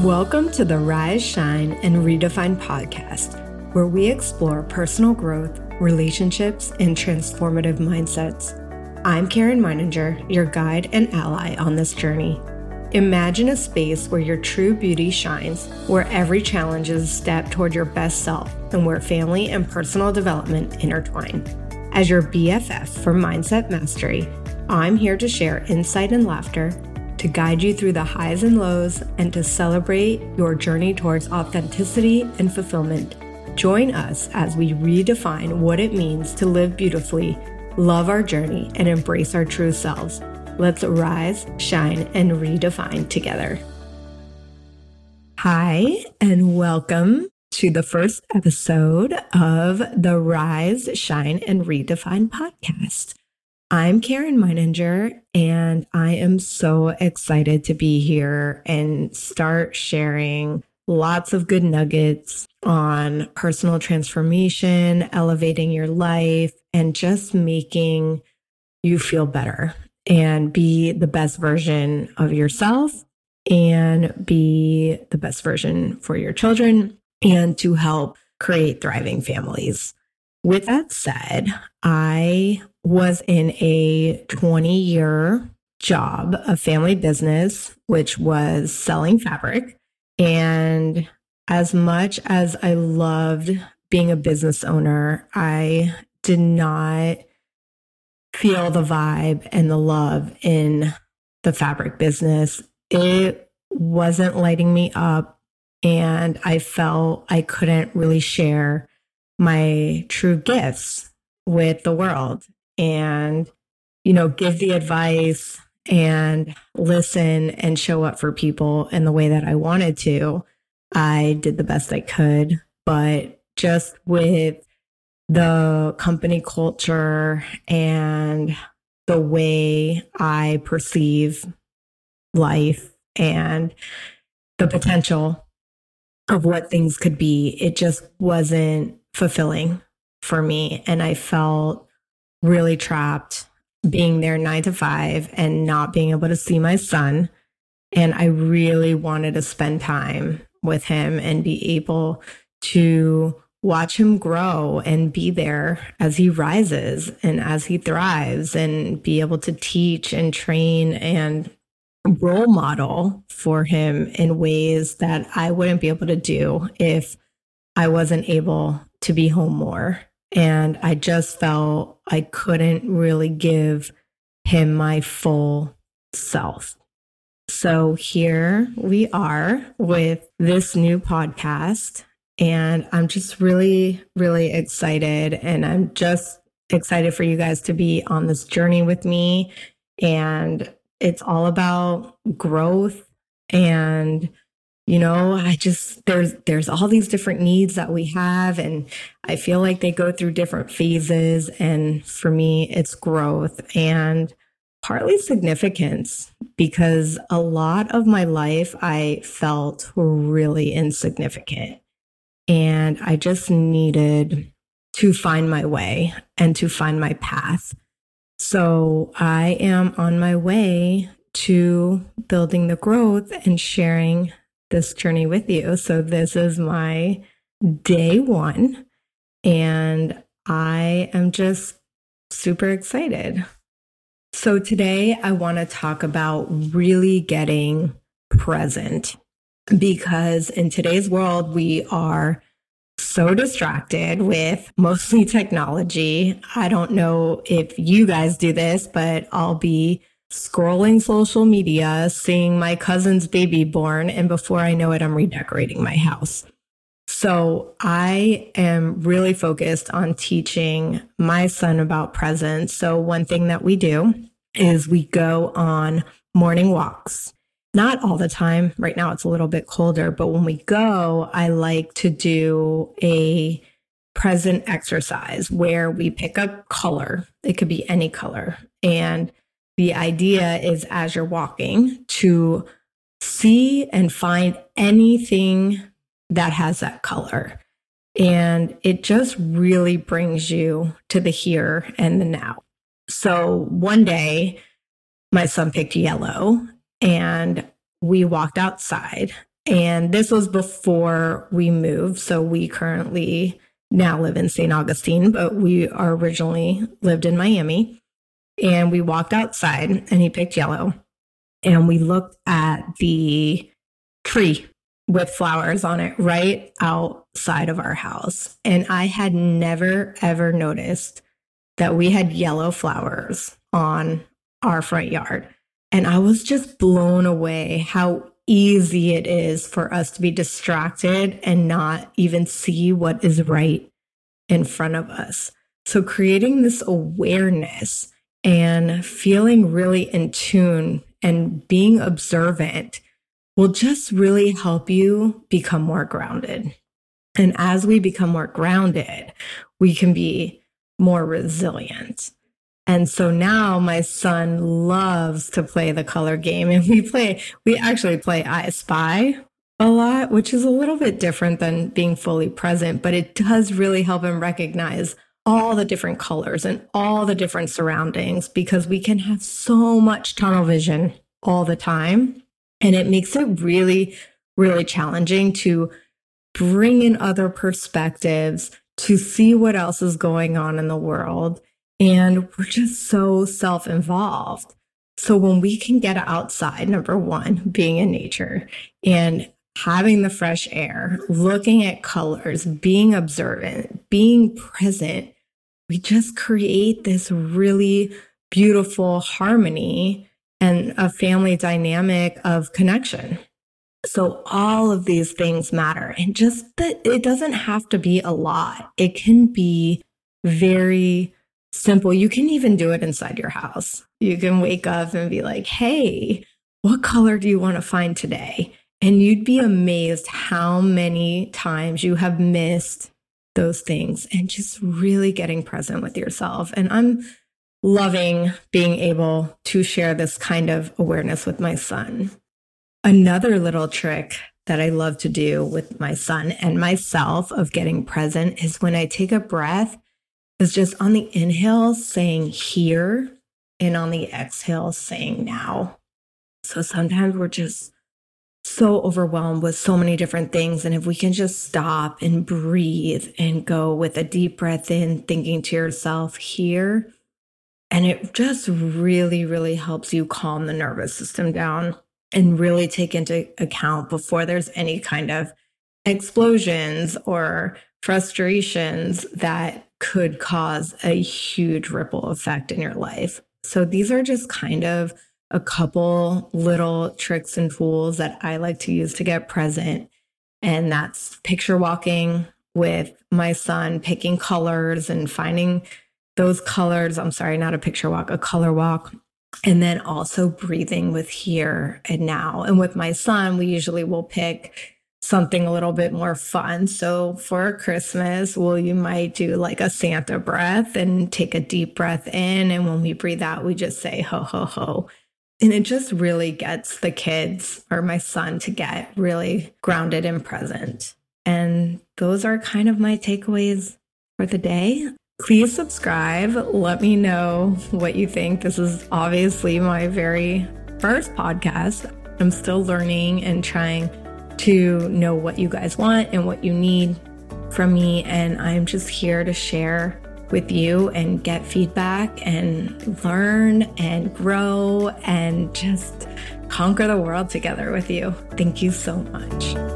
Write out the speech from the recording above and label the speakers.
Speaker 1: Welcome to the Rise, Shine, and Redefine podcast, where we explore personal growth, relationships, and transformative mindsets. I'm Caryn Meininger, your guide and ally on this journey. Imagine a space where your true beauty shines, where every challenge is a step toward your best self, and where family and personal development intertwine. As your BFF for Mindset Mastery, I'm here to share insight and laughter to guide you through the highs and lows, and to celebrate your journey towards authenticity and fulfillment. Join us as we redefine what it means to live beautifully, love our journey, and embrace our true selves. Let's rise, shine, and redefine together. Hi, and welcome to the first episode of the Rise, Shine, and Redefine podcast. I'm Caryn Meininger, and I am so excited to be here and start sharing lots of good nuggets on personal transformation, elevating your life, and just making you feel better and be the best version of yourself and be the best version for your children and to help create thriving families. With that said, I was in a 20 year job, a family business, which was selling fabric. And as much as I loved being a business owner, I did not feel the vibe and the love in the fabric business. It wasn't lighting me up. And I felt I couldn't really share my true gifts with the world and, you know, give the advice and listen and show up for people in the way that I wanted to. I did the best I could, but just with the company culture and the way I perceive life and the potential of what things could be, it just wasn't fulfilling for me. And I felt really trapped being there nine to five and not being able to see my son. And I really wanted to spend time with him and be able to watch him grow and be there as he rises and as he thrives and be able to teach and train and role model for him in ways that I wouldn't be able to do if I wasn't able to be home more. And I just felt I couldn't really give him my full self. So here we are with this new podcast. And I'm just really, really excited. And I'm just excited for you guys to be on this journey with me. And it's all about growth and you know i just there's there's all these different needs that we have and i feel like they go through different phases and for me it's growth and partly significance because a lot of my life i felt really insignificant and i just needed to find my way and to find my path. So i am on my way to building the growth and sharing this journey with you. So, this is my day one, and I am just super excited. So, today I want to talk about really getting present because in today's world, we are so distracted with mostly technology. I don't know if you guys do this, but I'll be scrolling social media, seeing my cousin's baby born, and before I know it, I'm redecorating my house. So I am really focused on teaching my son about presence. So one thing that we do is we go on morning walks. Not all the time. Right now it's a little bit colder, but when we go, I like to do a present exercise where we pick a color. It could be any color. And the idea is as you're walking to see and find anything that has that color. And it just really brings you to the here and the now. So one day, my son picked yellow and we walked outside And this was before we moved. So we currently now live in St. Augustine, but we are originally lived in Miami. And we walked outside and he picked yellow. And we looked at the tree with flowers on it right outside of our house. And I had never, ever noticed that we had yellow flowers on our front yard. And I was just blown away how easy it is for us to be distracted and not even see what is right in front of us. So, creating this awareness and feeling really in tune and being observant will just really help you become more grounded. And as we become more grounded, we can be more resilient. And so now my son loves to play the color game and we play, we actually play I Spy a lot, which is a little bit different than being fully present, but it does really help him recognize all the different colors and all the different surroundings because we can have so much tunnel vision all the time. And it makes it really, really challenging to bring in other perspectives, to see what else is going on in the world. And we're just so self involved. So when we can get outside, number one, being in nature and having the fresh air, looking at colors, being observant, being present, we just create this really beautiful harmony and a family dynamic of connection. So all of these things matter and just that it doesn't have to be a lot. It can be very simple. You can even do it inside your house. You can wake up and be like, Hey, what color do you want to find today? And you'd be amazed how many times you have missed those things and just really getting present with yourself. And I'm loving being able to share this kind of awareness with my son. Another little trick that I love to do with my son and myself of getting present is when I take a breath, is just on the inhale saying here and on the exhale saying now. So sometimes we're just so overwhelmed with so many different things. And if we can just stop and breathe and go with a deep breath in, thinking to yourself here, and it just really, really helps you calm the nervous system down and really take into account before there's any kind of explosions or frustrations that could cause a huge ripple effect in your life. So these are just kind of a couple little tricks and tools that I like to use to get present. And that's picture walking with my son, picking colors and finding those colors. I'm sorry, not a picture walk, a color walk. And then also breathing with here and now. And with my son, we usually will pick something a little bit more fun. So for Christmas, well, you might do like a Santa breath and take a deep breath in. And when we breathe out, we just say ho, ho, ho. And it just really gets the kids or my son to get really grounded and present. And those are kind of my takeaways for the day. Please subscribe. Let me know what you think. This is obviously my very first podcast. I'm still learning and trying to know what you guys want and what you need from me. And I'm just here to share with you and get feedback and learn and grow and just conquer the world together with you. Thank you so much.